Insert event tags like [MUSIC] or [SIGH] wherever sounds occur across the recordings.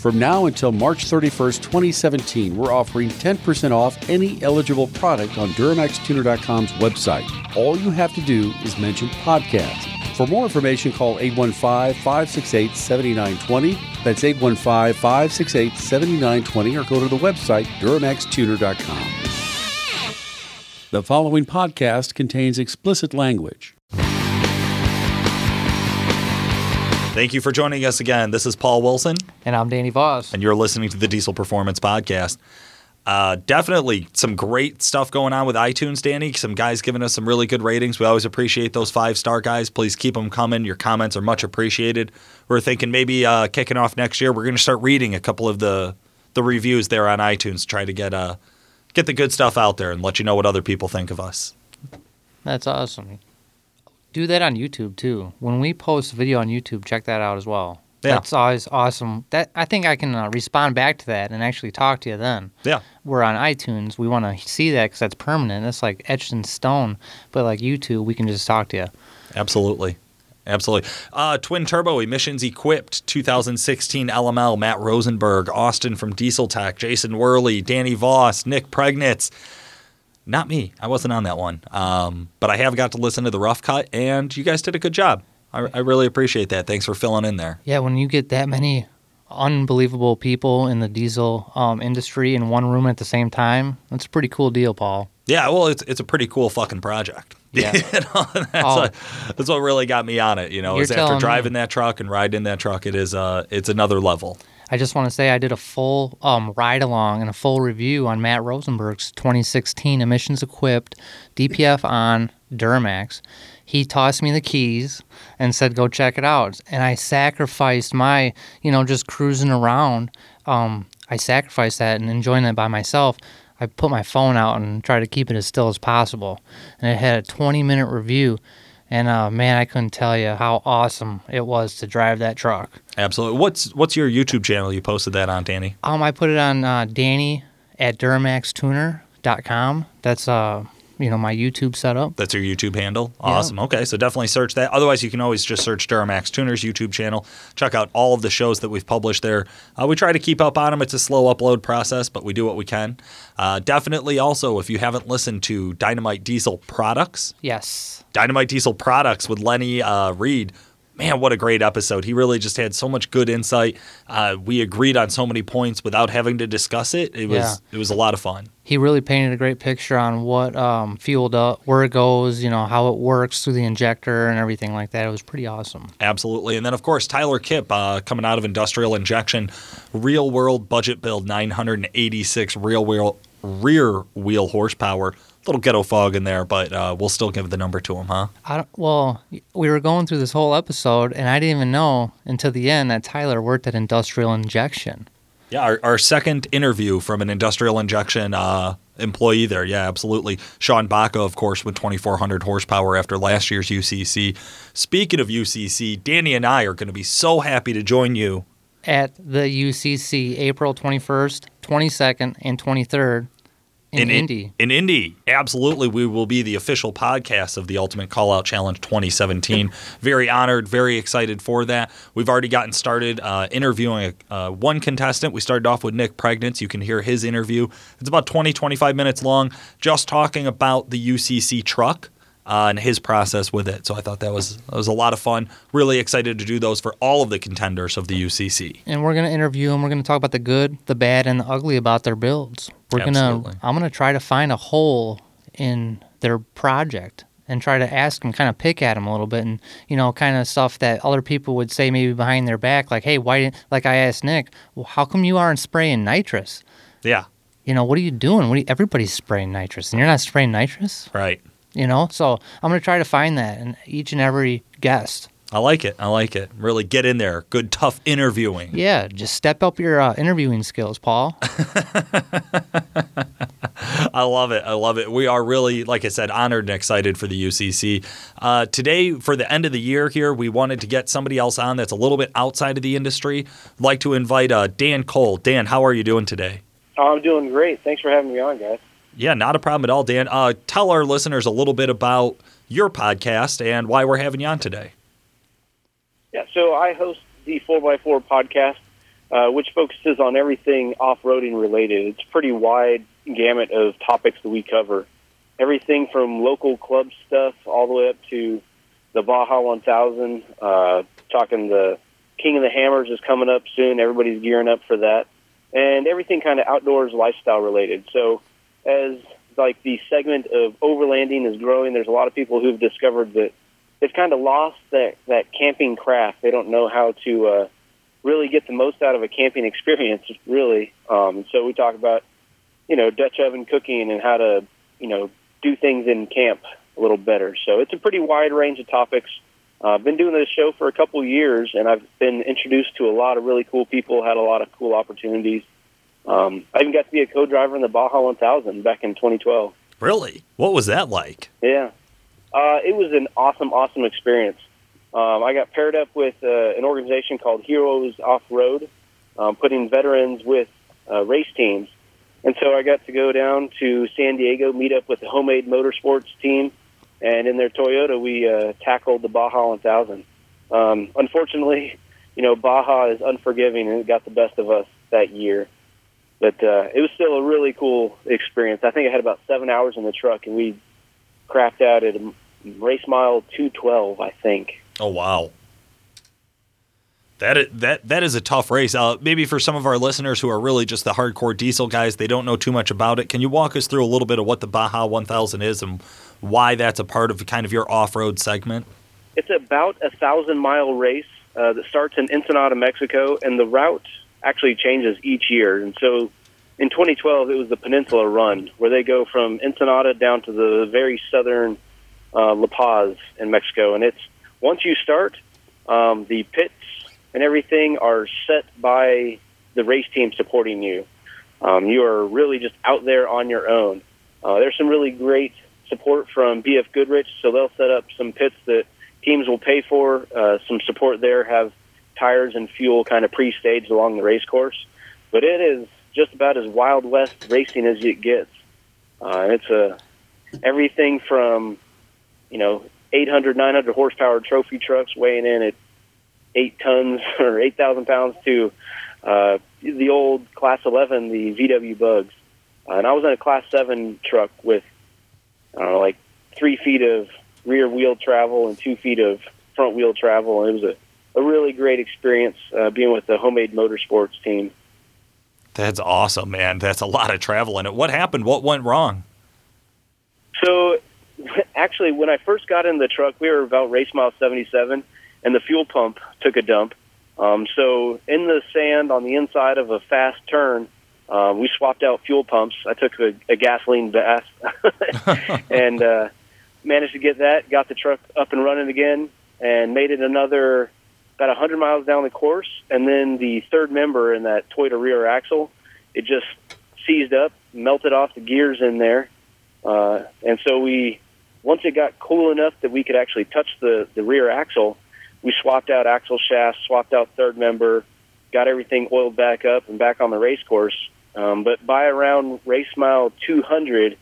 From now until March 31st, 2017, we're offering 10% off any eligible product on DuramaxTuner.com's website. All you have to do is mention podcast. For more information, call 815 568 7920. That's 815 568 7920 or go to the website DuramaxTuner.com. The following podcast contains explicit language. Thank you for joining us again. This is Paul Wilson, And I'm Danny Voss. and you're listening to the Diesel Performance Podcast. Uh, definitely some great stuff going on with iTunes, Danny. Some guys giving us some really good ratings. We always appreciate those five star guys. Please keep them coming. Your comments are much appreciated. We're thinking maybe uh, kicking off next year, we're going to start reading a couple of the the reviews there on iTunes. To try to get uh get the good stuff out there and let you know what other people think of us. That's awesome. Do that on YouTube too. When we post video on YouTube, check that out as well. Yeah. That's always awesome. That I think I can uh, respond back to that and actually talk to you then. Yeah. We're on iTunes. We want to see that because that's permanent. That's like etched in stone. But like YouTube, we can just talk to you. Absolutely. Absolutely. Uh, twin turbo emissions equipped 2016 LML, Matt Rosenberg, Austin from Diesel Tech, Jason Worley, Danny Voss, Nick Priegnitz. Not me. I wasn't on that one. Um, but I have got to listen to the rough cut, and you guys did a good job. I, I really appreciate that. Thanks for filling in there. Yeah, when you get that many unbelievable people in the diesel um, industry in one room at the same time, that's a pretty cool deal, Paul. Yeah, well, it's it's a pretty cool fucking project. [LAUGHS] Yeah. you know, that's, Oh. what, that's what really got me on it. You know, You're is after telling me. driving that truck and riding in that truck, it is uh, it's another level. I just want to say I did a full um, ride along and a full review on Matt Rosenberg's 2016 emissions equipped DPF on Duramax. He tossed me the keys and said, "Go check it out." And I sacrificed my, you know, just cruising around. Um, I sacrificed that and enjoying that by myself. I put my phone out and tried to keep it as still as possible. And it had a 20 minute review. And uh, man, I couldn't tell you how awesome it was to drive that truck. Absolutely. What's what's your YouTube channel? You posted that on, Danny. Um, I put it on uh, Danny at DuramaxTuner.com. That's uh, you know, my YouTube setup. That's your YouTube handle. Awesome. Okay, so definitely search that. Otherwise, you can always just search Duramax Tuners YouTube channel. Check out all of the shows that we've published there. Uh, we try to keep up on them. It's a slow upload process, but we do what we can. Uh, definitely, also, if you haven't listened to Dynamite Diesel Products, Yes. Dynamite Diesel Products with Lenny uh, Reed. Man, what a great episode. He really just had so much good insight. Uh, we agreed on so many points without having to discuss it. It was Yeah. it was a lot of fun. He really painted a great picture on what um, fueled up, where it goes, you know, how it works through the injector and everything like that. It was pretty awesome. Absolutely. And then, of course, Tyler Kipp uh, coming out of industrial injection, real world budget build, 986 real wheel, rear wheel horsepower. Little ghetto fog in there, but uh, we'll still give the number to him, huh? I don't, well, we were going through this whole episode, and I didn't even know until the end that Tyler worked at Industrial Injection. Yeah, our, our second interview from an industrial injection uh, employee there. Yeah, absolutely. Sean Baca, of course, with 2,400 horsepower after last year's UCC. Speaking of UCC, Danny and I are going to be so happy to join you At the UCC, April 21st, 22nd, and 23rd in, Indy. In Indy, absolutely. We will be the official podcast of the Ultimate Callout Challenge 2017. very honored, very excited for that. We've already gotten started uh, interviewing uh, one contestant. We started off with Nick Priegnitz. You can hear his interview. It's about 20, 25 minutes long, just talking about the UCC truck. Uh, and his process with it. So I thought that was that was a lot of fun. Really excited to do those for all of the contenders of the UCC. and we're gonna interview them. We're gonna talk about the good, the bad, and the ugly about their builds. We're Absolutely. gonna. I'm gonna try to find a hole in their project and try to ask them, kind of pick at them a little bit, and you know, kind of stuff that other people would say maybe behind their back, like, "Hey, why?" Didn't, like I asked Nick, well, "How come you aren't spraying nitrous?" Yeah, You know, what are you doing? What are you, everybody's spraying nitrous, and you're not spraying nitrous. right. You know, so I'm gonna try to find that in each and every guest. I like it. I like it. Really get in there. Good, tough interviewing. Yeah, just step up your uh, interviewing skills, Paul. [LAUGHS] I love it. I love it. We are really, like I said, honored and excited for the UCC. Uh, today, for the end of the year here, we wanted to get somebody else on that's a little bit outside of the industry. I'd like to invite uh, Dan Cole. Dan, how are you doing today? I'm doing great. Thanks for having me on, guys. Yeah, not a problem at all, Dan. Uh, tell our listeners a little bit about your podcast and why we're having you on today. Yeah, so I host the 4x4 podcast. uh, which focuses on everything off-roading related. It's a pretty wide gamut of topics that we cover. Everything from local club stuff all the way up to the Baja 1000. Uh, talking the King of the Hammers is coming up soon. Everybody's gearing up for that, and everything kind of outdoors lifestyle related. So, as like the segment of overlanding is growing, there's a lot of people who've discovered that they've kind of lost that that camping craft. They don't know how to uh, really get the most out of a camping experience, really. Um, so we talk about you know Dutch oven cooking and how to you know do things in camp a little better. So it's a pretty wide range of topics. Uh, I've been doing this show for a couple years, and I've been introduced to a lot of really cool people. Had a lot of cool opportunities. Um, I even got to be a co-driver in the Baja 1000 back in 2012. Really? What was that like? Yeah, uh, it was an awesome, awesome experience. Um, I got paired up with uh, an organization called Heroes Off Road, um, putting veterans with uh, race teams. And so I got to go down to San Diego, meet up with the Homemade Motorsports team, and in their Toyota, we uh, tackled the Baja 1000. Um, unfortunately, you know, Baja is unforgiving, and it got the best of us that year. But uh, it was still a really cool experience. I think I had about seven hours in the truck, and we crapped out at race mile 212, I think. Oh wow. That is, that that is a tough race. Uh, maybe for some of our listeners who are really just the hardcore diesel guys, they don't know too much about it. Can you walk us through a little bit of what the Baja 1000 is and why that's a part of kind of your off-road segment? It's about a thousand mile race uh, that starts in Ensenada, Mexico, and the route actually changes each year. And so, in 2012, it was the Peninsula Run, where they go from Ensenada down to the very southern uh, La Paz in Mexico, and it's once you start, um, the pits and everything are set by the race team supporting you. Um, you are really just out there on your own. Uh, there's some really great support from BF Goodrich, so they'll set up some pits that teams will pay for. Uh, some support there, have tires and fuel kind of pre-staged along the race course. But it is just about as Wild West racing as it gets. Uh, it's a everything from you know 800, 900 horsepower trophy trucks weighing in at eight tons [LAUGHS] or 8,000 pounds to uh, the old Class 11, the VW Bugs. Uh, and I was in a Class 7 truck with, I don't know, like three feet of rear wheel travel and two feet of front wheel travel. And it was a, a really great experience uh, being with the Homemade Motorsports team. That's awesome, man. That's a lot of travel in it. What happened? What went wrong? So [LAUGHS] actually, when I first got in the truck, we were about race mile 77, and the fuel pump took a dump. Um, so in the sand on the inside of a fast turn, uh, we swapped out fuel pumps. I took a, a gasoline bath [LAUGHS] and uh, managed to get that. Got the truck up and running again, and made it another about 100 miles down the course. And then the third member in that Toyota rear axle, it just seized up, melted off the gears in there, uh, and so we once it got cool enough that we could actually touch the, the rear axle, we swapped out axle shafts, swapped out third member, got everything oiled back up and back on the race course. Um, but by around race mile 200,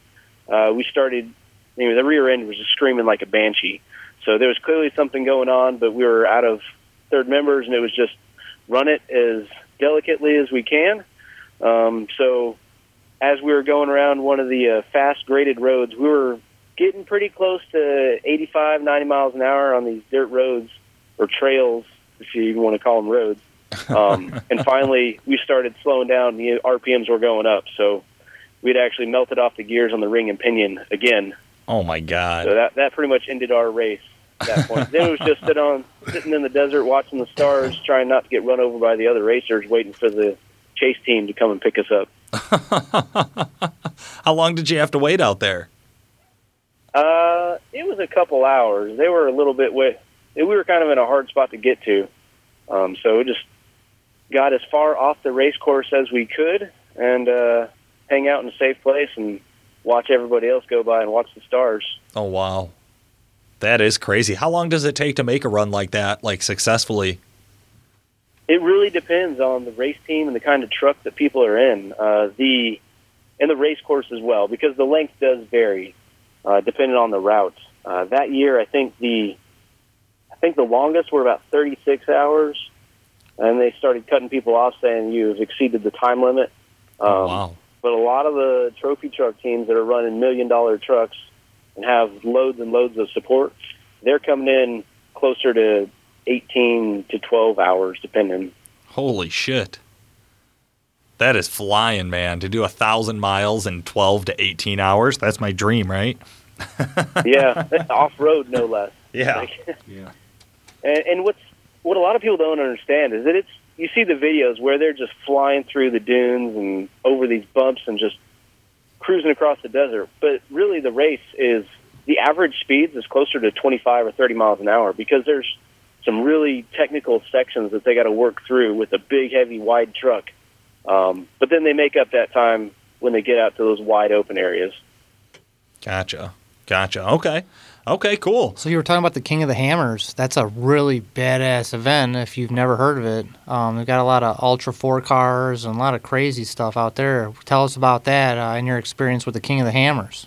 uh, we started, you know, the rear end was just screaming like a banshee. So there was clearly something going on, but we were out of third members, and it was just run it as delicately as we can. Um, so as we were going around one of the uh, fast graded roads, we were getting pretty close to 85, 90 miles an hour on these dirt roads or trails, if you even want to call them roads. Um, [LAUGHS] and finally, we started slowing down. The RPMs were going up, so we'd actually melted off the gears on the ring and pinion again. Oh my god! So that that pretty much ended our race. At that point, then it was just sit on sitting in the desert watching the stars, trying not to get run over by the other racers, waiting for the chase team to come and pick us up. [LAUGHS] How long did you have to wait out there? Uh, it was a couple hours. They were a little bit wet. We were kind of in a hard spot to get to, um, so we just got as far off the race course as we could and uh, hang out in a safe place and watch everybody else go by and watch the stars. Oh wow, that is crazy. How long does it take to make a run like that, like successfully? It really depends on the race team and the kind of truck that people are in. Uh, the and the race course as well, because the length does vary uh, depending on the route. Uh, that year, I think the I think the longest were about 36 hours, and they started cutting people off, saying you've exceeded the time limit. Um, oh, wow. But a lot of the trophy truck teams that are running million dollar trucks and have loads and loads of support, they're coming in closer to 18 to 12 hours, depending. Holy shit. That is flying, man. To do a thousand miles in 12 to 18 hours, that's my dream, right? [LAUGHS] yeah, off road, no less. Yeah. Like- [LAUGHS] yeah. [LAUGHS] And, and what's what a lot of people don't understand is that it's you see the videos where they're just flying through the dunes and over these bumps and just cruising across the desert. But really, the race is the average speeds is closer to 25 or 30 miles an hour because there's some really technical sections that they got to work through with a big, heavy, wide truck. Um, but then they make up that time when they get out to those wide open areas. Gotcha. Gotcha. Okay. Okay, cool. So you were talking about the King of the Hammers. That's a really badass event. If you've never heard of it, um, they've got a lot of Ultra Four cars and a lot of crazy stuff out there. Tell us about that uh, and your experience with the King of the Hammers.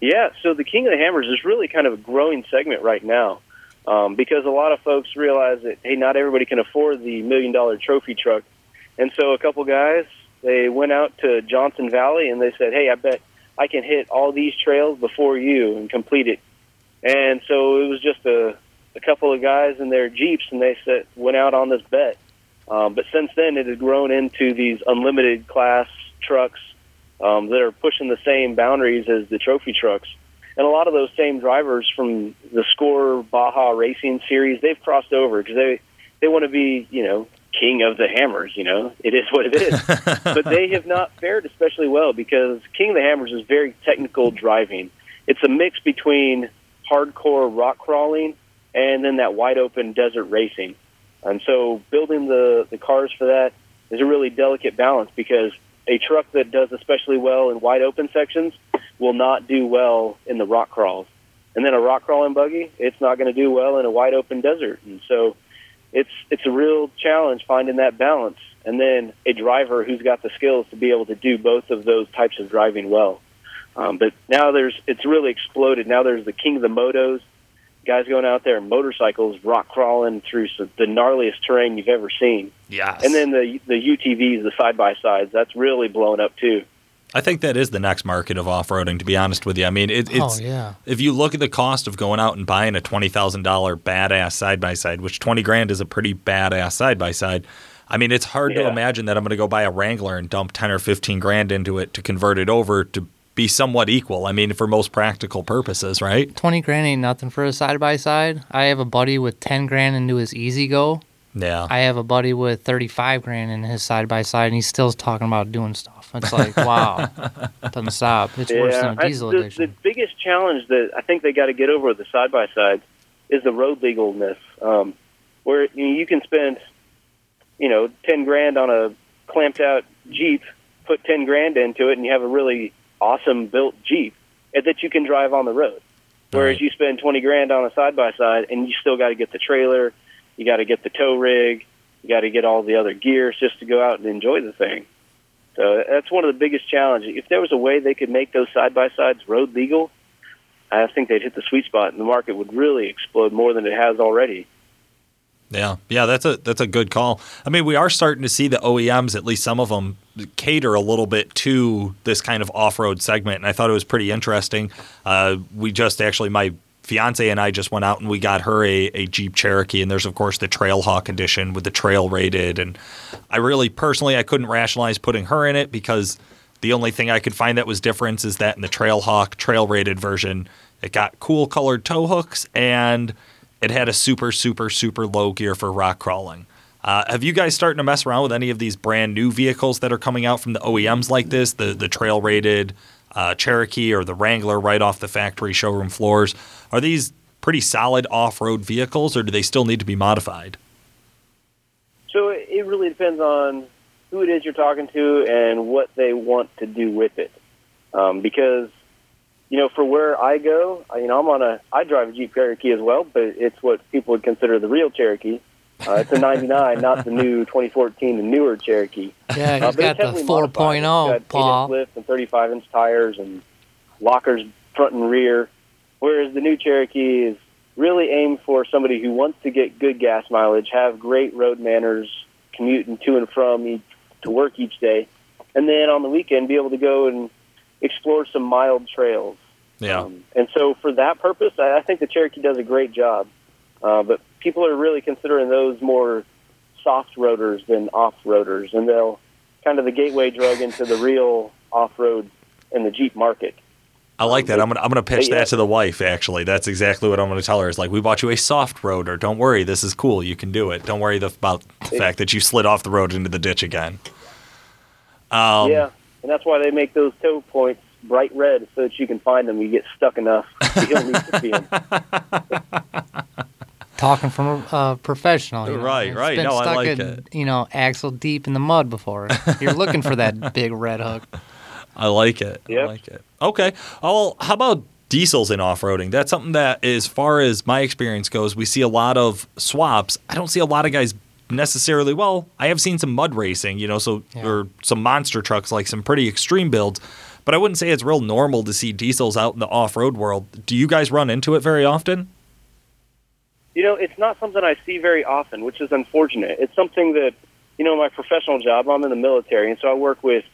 Yeah, so the King of the Hammers is really kind of a growing segment right now um, because a lot of folks realize that hey, not everybody can afford the million dollar trophy truck, and so a couple guys they went out to Johnson Valley and they said, hey, I bet I can hit all these trails before you and complete it. And so it was just a, a couple of guys in their jeeps, and they set, went out on this bet. Um, but since then, it has grown into these unlimited class trucks um, that are pushing the same boundaries as the trophy trucks. And a lot of those same drivers from the Score Baja Racing series, they've crossed over because they they want to be, you know, king of the hammers. You know, it is what it is. [LAUGHS] but they have not fared especially well because King of the Hammers is very technical driving. It's a mix between hardcore rock crawling and then that wide open desert racing. And so building the, the cars for that is a really delicate balance because a truck that does especially well in wide open sections will not do well in the rock crawls. And then a rock crawling buggy, it's not going to do well in a wide open desert. And so it's it's a real challenge finding that balance and then a driver who's got the skills to be able to do both of those types of driving well. Um, but now there's it's really exploded. Now there's the king of the motos, guys going out there motorcycles, rock crawling through some, the gnarliest terrain you've ever seen. Yes. And then the the UTVs, the side by sides, that's really blown up too. I think that is the next market of off roading. To be honest with you, I mean, it, oh, it's oh yeah. if you look at the cost of going out and buying a twenty thousand dollar badass side by side, which twenty grand is a pretty badass side by side. I mean, it's hard to imagine that I'm going to go buy a Wrangler and dump ten or fifteen grand into it to convert it over to be somewhat equal. I mean, for most practical purposes, right? Twenty grand ain't nothing for a side by side. I have a buddy with ten grand into his E-Z-GO. Yeah. I have a buddy with thirty five grand in his side by side, and he's still talking about doing stuff. It's like [LAUGHS] wow, doesn't stop. It's worse than a I- diesel the, addiction. the biggest challenge that I think they got to get over with the side by sides is the road legalness, um, where you, know, you can spend, you know, ten grand on a clamped out Jeep, put ten grand into it, and you have a really awesome built Jeep that you can drive on the road. Whereas Right. you spend twenty grand on a side by side, and you still got to get the trailer, you got to get the tow rig, you got to get all the other gears just to go out and enjoy the thing. So that's one of the biggest challenges. If there was a way they could make those side by sides road legal, I think they'd hit the sweet spot, and the market would really explode more than it has already. Yeah, yeah, that's a that's a good call. I mean, we are starting to see the OEMs, at least some of them, cater a little bit to this kind of off-road segment, and I thought it was pretty interesting. Uh, we just actually, my fiance and I just went out and we got her a, a Jeep Cherokee, and there's of course the Trailhawk edition with the trail rated, and I really personally I couldn't rationalize putting her in it because the only thing I could find that was different is that in the Trailhawk trail rated version, it got cool colored tow hooks and it had a super, super, super low gear for rock crawling. Uh, have you guys starting to mess around with any of these brand new vehicles that are coming out from the OEMs like this, the the trail rated uh, Cherokee or the Wrangler right off the factory showroom floors? Are these pretty solid off road vehicles, or do they still need to be modified? So it really depends on who it is you're talking to and what they want to do with it. Um, because, you know, for where I go, you know, I'm on a, I drive a Jeep Cherokee as well, but it's what people would consider the real Cherokee. Uh, it's a 99, not the new 2014, the newer Cherokee. yeah, Uh, he's but got the 4.0, modified. It's got Paul. 8-inch lift and 35 inch tires and lockers front and rear. Whereas the new Cherokee is really aimed for somebody who wants to get good gas mileage, have great road manners, commuting to and from each, to work each day, and then on the weekend be able to go and explore some mild trails. Yeah. Um, and so for that purpose, I, I think the Cherokee does a great job. Uh, but people are really considering those more soft roaders than off roaders, and they'll kind of the gateway drug into the real off road and the Jeep market. I like that. I'm gonna I'm gonna pitch Yeah. that to the wife. Actually, that's exactly what I'm gonna tell her. It's like, we bought you a soft roader. Don't worry, this is cool. You can do it. Don't worry the, about the fact that you slid off the road into the ditch again. Um, yeah, and that's why they make those tow points bright red so that you can find them. You get stuck enough, you don't need to see them. [LAUGHS] Talking from a uh, professional, you know, Right, It's right. Been No, I stuck like in, it. You know, axle deep in the mud before. You're looking for that [LAUGHS] big red hook. I like it. I like it. Okay. Oh, well, how about diesels in off-roading? That's something that, as far as my experience goes, we see a lot of swaps. I don't see a lot of guys necessarily. Well, I have seen some mud racing, you know, so Yeah. or some monster trucks, like some pretty extreme builds. But I wouldn't say it's real normal to see diesels out in the off-road world. Do you guys run into it very often? You know, it's not something I see very often, which is unfortunate. It's something that, you know, my professional job, I'm in the military, and so I work with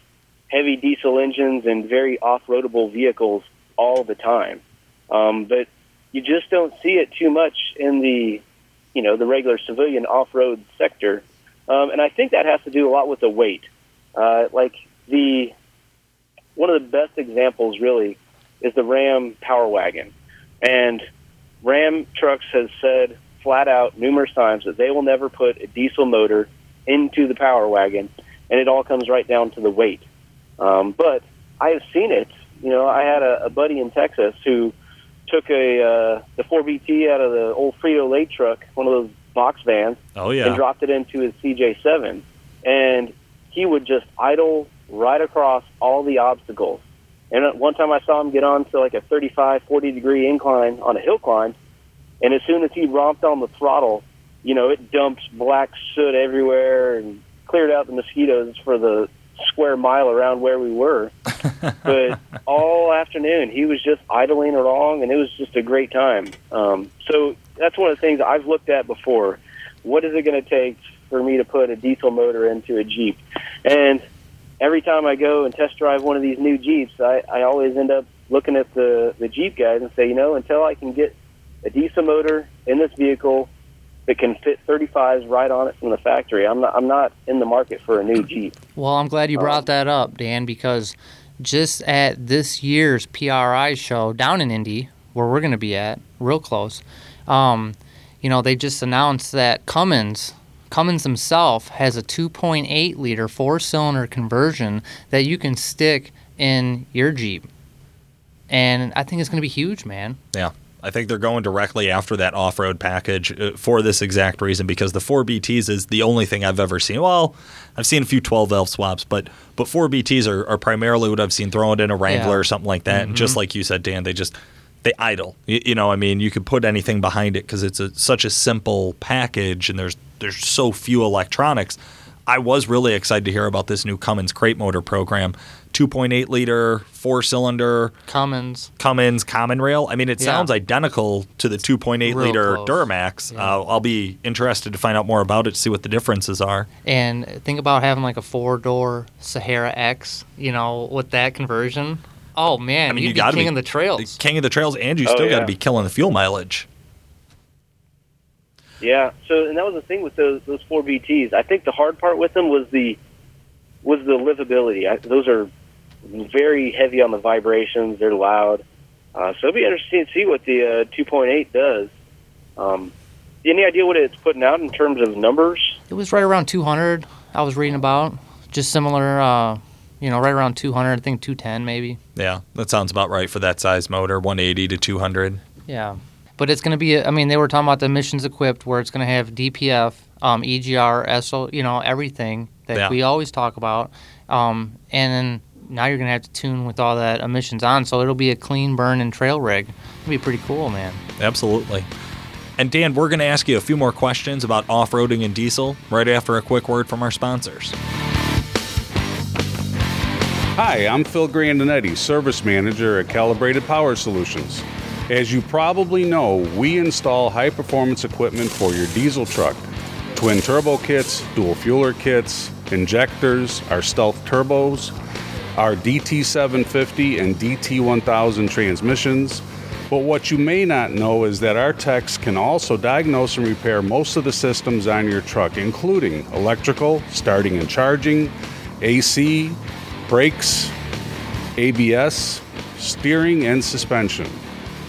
heavy diesel engines and very off-roadable vehicles all the time. Um, but you just don't see it too much in the, you know, the regular civilian off-road sector. Um, and I think that has to do a lot with the weight. Uh, like the, one of the best examples really is the Ram Power Wagon. And Ram Trucks has said flat out numerous times that they will never put a diesel motor into the Power Wagon, and it all comes right down to the weight. Um, but I have seen it. You know, I had a, a buddy in Texas who took a uh, the 4BT out of the old Frito Lay truck, one of those box vans, Oh and dropped it into his CJ7, and he would just idle right across all the obstacles. And one time I saw him get on to like a 35, 40 degree incline on a hill climb, and as soon as he romped on the throttle, you know, it dumps black soot everywhere and cleared out the mosquitoes for the square mile around where we were. [LAUGHS] but all afternoon he was just idling along, and it was just a great time. Um, so that's one of the things I've looked at before. What is it going to take for me to put a diesel motor into a Jeep? And every time I go and test drive one of these new Jeeps, I, I always end up looking at the, the Jeep guys and say, you know, until I can get a diesel motor in this vehicle that can fit 35s right on it from the factory, I'm not, I'm not in the market for a new Jeep. Well, I'm glad you Um, brought that up, Dan, because just at this year's PRI show down in Indy, where we're going to be at, real close, um, you know, they just announced that Cummins, Cummins himself, has a 2.8 liter four cylinder conversion that you can stick in your Jeep. And I think it's going to be huge, man. Yeah. I think they're going directly after that off-road package uh, for this exact reason because the 4BTs is the only thing I've ever seen. Well, I've seen a few 12 valve swaps, but but 4BTs are, are primarily what I've seen thrown in a Wrangler Yeah. or something like that. And just like you said, Dan, they just they idle. You, you know, I mean, you could put anything behind it because it's a, such a simple package and there's there's so few electronics. I was really excited to hear about this new Cummins crate motor program. 2.8 liter, four cylinder, Cummins. Cummins Common Rail. I mean, it Yeah. sounds identical to the 2.8 Real liter close. Duramax. Uh, I'll be interested to find out more about it, to see what the differences are. And think about having like a four door Sahara X, you know, with that conversion. Oh man, I mean, you'd you be got to king be of the trails. king of the trails, and you Oh, still got to be killing the fuel mileage. Yeah. So, and that was the thing with those those four BTS. I think the hard part with them was the was the livability. I, those are very heavy on the vibrations. They're loud. Uh, so it'll be interesting to see what the uh, 2.8 does. Um, any idea what it's putting out in terms of numbers? It was right around 200. I was reading about just similar, uh, you know, right around 200. I think 210 maybe. Yeah, that sounds about right for that size motor, 180 to 200. Yeah, but it's going to be. I mean, they were talking about the missions equipped, where it's going to have DPF, um, EGR, SO, you know, everything that Yeah. we always talk about. Um, and then now you're going to have to tune with all that emissions on, so it'll be a clean burn and trail rig. It'll be pretty cool, man. Absolutely. And Dan, we're going to ask you a few more questions about off-roading and diesel right after a quick word from our sponsors. Hi, I'm Phil Grandinetti, Service Manager at Calibrated Power Solutions. As you probably know, we install high performance equipment for your diesel truck twin turbo kits, dual fueler kits, injectors, our stealth turbos, our DT750 and DT1000 transmissions. But what you may not know is that our techs can also diagnose and repair most of the systems on your truck, including electrical, starting and charging, AC, brakes, ABS, steering, and suspension.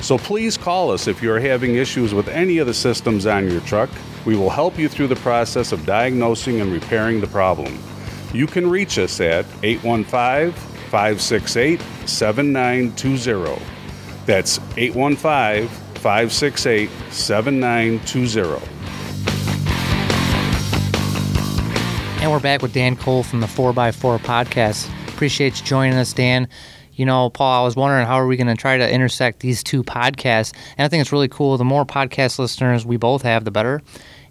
So please call us if you're having issues with any of the systems on your truck. We will help you through the process of diagnosing and repairing the problem. You can reach us at 815 568 7920. That's 815 568 7920. And we're back with Dan Cole from the 4x4 podcast. Appreciate you joining us, Dan. You know, Paul, I was wondering how are we going to try to intersect these two podcasts? And I think it's really cool. The more podcast listeners we both have, the better.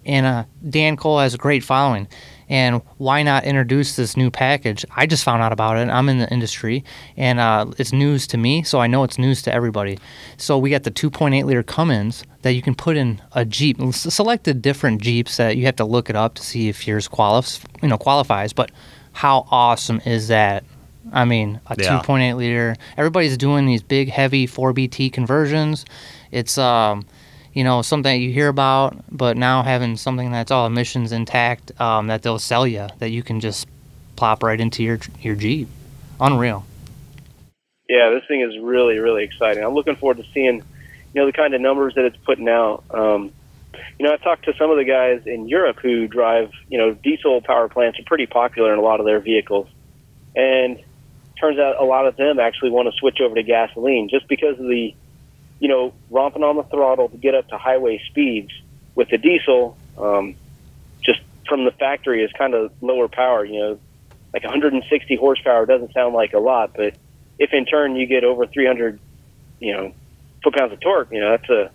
And uh, Dan Cole has a great following. And why not introduce this new package? I just found out about it. I'm in the industry, and uh, it's news to me, so I know it's news to everybody. So we got the 2.8 liter Cummins that you can put in a Jeep. Selected different Jeeps that you have to look it up to see if yours qualifies. You know, qualifies. But how awesome is that? I mean, a Yeah. 2.8 liter. Everybody's doing these big, heavy 4BT conversions. It's um, you know, something that you hear about, but now having something that's all emissions intact um, that they'll sell you that you can just plop right into your your Jeep. Unreal. Yeah, this thing is really, really exciting. I'm looking forward to seeing, you know, the kind of numbers that it's putting out. Um, you know, I've talked to some of the guys in Europe who drive, you know, diesel power plants are pretty popular in a lot of their vehicles. And turns out a lot of them actually want to switch over to gasoline just because of the, you know, romping on the throttle to get up to highway speeds with the diesel, um, just from the factory is kind of lower power, you know, like 160 horsepower doesn't sound like a lot, but if in turn you get over 300, you know, foot pounds of torque, you know, that's a,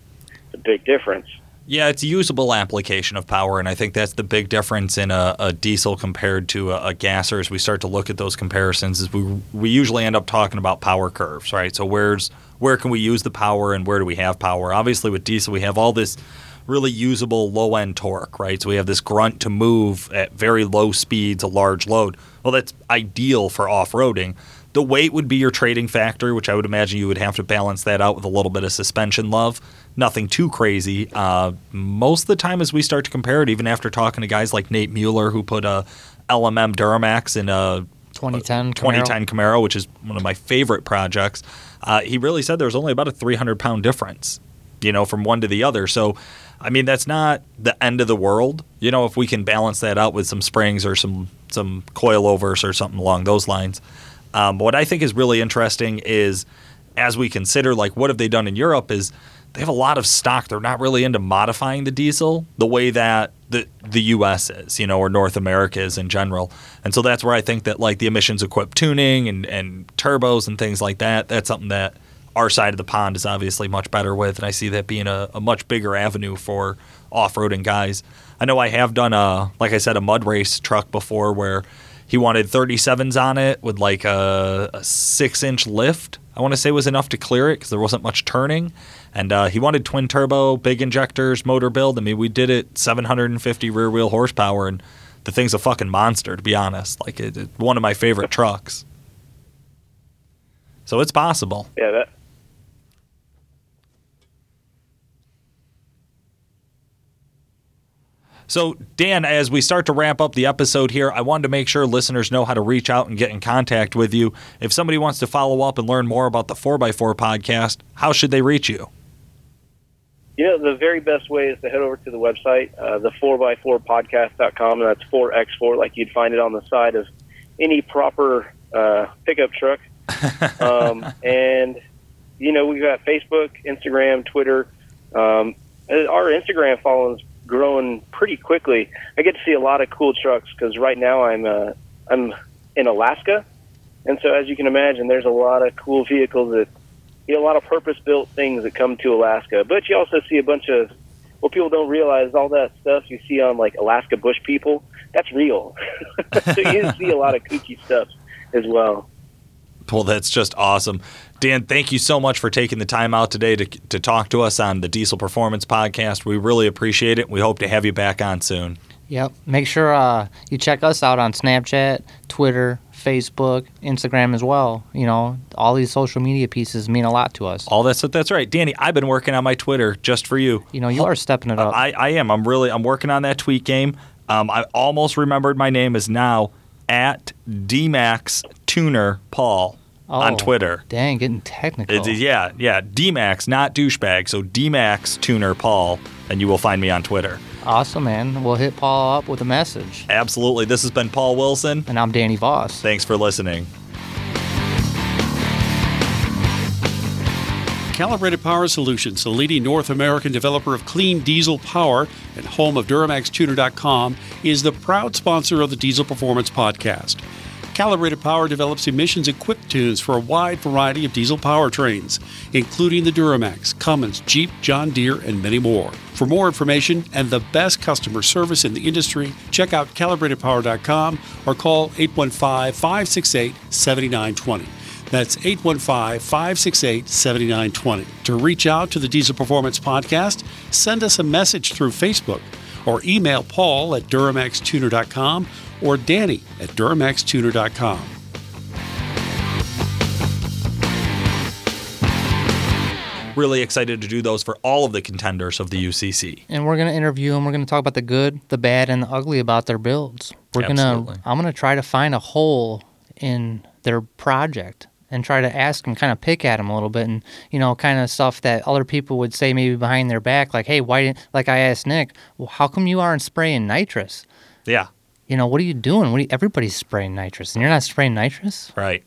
a big difference. Yeah, it's a usable application of power, and I think that's the big difference in a, a diesel compared to a, a gasser. As we start to look at those comparisons, is we we usually end up talking about power curves, right? So where's where can we use the power, and where do we have power? Obviously, with diesel, we have all this really usable low end torque, right? So we have this grunt to move at very low speeds, a large load. Well, that's ideal for off roading. The weight would be your trading factor, which I would imagine you would have to balance that out with a little bit of suspension love. Nothing too crazy. Uh, most of the time, as we start to compare it, even after talking to guys like Nate Mueller, who put a LMM Duramax in a 2010 Camaro. 2010 Camaro, which is one of my favorite projects, uh, he really said there was only about a 300 pound difference, you know, from one to the other. So, I mean, that's not the end of the world, you know, if we can balance that out with some springs or some some coilovers or something along those lines. Um, what I think is really interesting is as we consider like what have they done in Europe is they have a lot of stock. They're not really into modifying the diesel the way that the the U.S. is, you know, or North America is in general. And so that's where I think that like the emissions equipped tuning and and turbos and things like that. That's something that our side of the pond is obviously much better with, and I see that being a, a much bigger avenue for off-roading guys. I know I have done a like I said a mud race truck before where he wanted 37s on it with like a, a six inch lift. I want to say was enough to clear it because there wasn't much turning. And uh, he wanted twin turbo, big injectors, motor build. I mean, we did it 750 rear wheel horsepower, and the thing's a fucking monster, to be honest. Like, it, it, one of my favorite trucks. So it's possible. Yeah, that. So, Dan, as we start to wrap up the episode here, I wanted to make sure listeners know how to reach out and get in contact with you. If somebody wants to follow up and learn more about the 4x4 podcast, how should they reach you? You know, the very best way is to head over to the website, uh, the 4x4podcast.com, and that's 4x4, like you'd find it on the side of any proper uh, pickup truck. [LAUGHS] um, and, you know, we've got Facebook, Instagram, Twitter. Um, our Instagram following's growing pretty quickly. I get to see a lot of cool trucks because right now I'm uh, I'm in Alaska, and so as you can imagine, there's a lot of cool vehicles that you know, a lot of purpose-built things that come to Alaska. But you also see a bunch of what people don't realize all that stuff you see on like Alaska Bush people. That's real. [LAUGHS] so you see a lot of kooky stuff as well. Well, that's just awesome. Dan, thank you so much for taking the time out today to, to talk to us on the Diesel Performance Podcast. We really appreciate it. We hope to have you back on soon. Yep. Make sure uh, you check us out on Snapchat, Twitter, Facebook, Instagram as well. You know, all these social media pieces mean a lot to us. All that's that's right, Danny. I've been working on my Twitter just for you. You know, you are stepping it up. I, I am. I'm really. I'm working on that tweet game. Um, I almost remembered my name is now at DMax Tuner Paul on Oh, Twitter. Dang, getting technical. It's, yeah, yeah. DMax, not douchebag. So DMax Tuner Paul, and you will find me on Twitter. Awesome, man. We'll hit Paul up with a message. Absolutely. This has been Paul Wilson. And I'm Danny Voss. Thanks for listening. Calibrated Power Solutions, the leading North American developer of clean diesel power and home of DuramaxTuner.com, is the proud sponsor of the Diesel Performance Podcast. Calibrated Power develops emissions equipped tunes for a wide variety of diesel powertrains, including the Duramax, Cummins, Jeep, John Deere, and many more. For more information and the best customer service in the industry, check out calibratedpower.com or call 815 568 7920. That's 815 568 7920. To reach out to the Diesel Performance Podcast, send us a message through Facebook or email Paul at DuramaxTuner.com or Danny at DuramaxTuner.com. Really excited to do those for all of the contenders of the UCC. And we're gonna interview them. We're gonna talk about the good, the bad, and the ugly about their builds. We're gonna. I'm gonna try to find a hole in their project and try to ask them, kind of pick at them a little bit, and you know, kind of stuff that other people would say maybe behind their back, like, "Hey, why didn't?" Like I asked Nick, well, "How come you aren't spraying nitrous?" Yeah, You know, what are you doing? What are you, everybody's spraying nitrous, and you're not spraying nitrous. right.